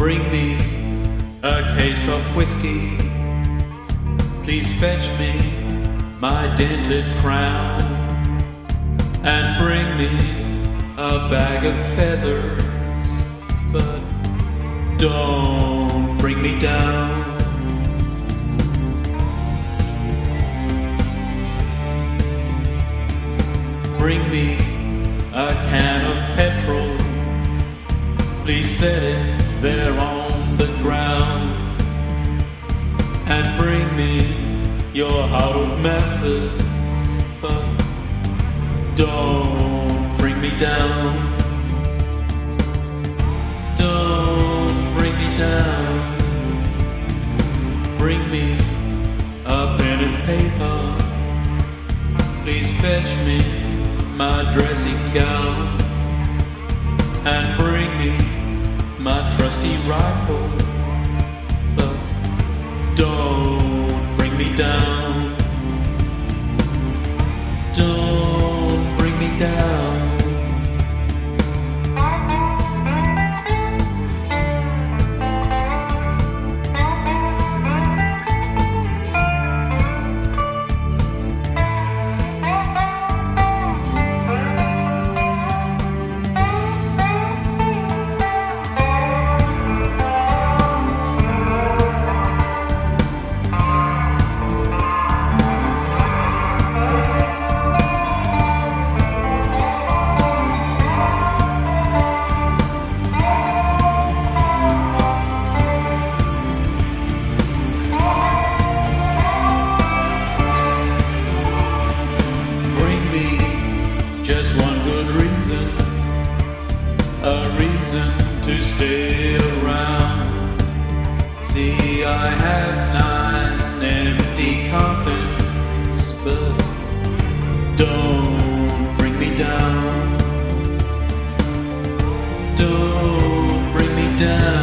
Bring me a case of whiskey. Please fetch me my dented crown. And bring me a bag of feathers. But don't bring me down. Bring me a can of petrol. Please set it there on the ground. And bring me your heart of masses. But don't bring me down. Don't bring me down. Bring me a pen and paper. Please fetch me my dressing gown my trusty rifle. Just one good reason, a reason to stay around. See, I have nine empty coffins, but don't bring me down. Don't bring me down.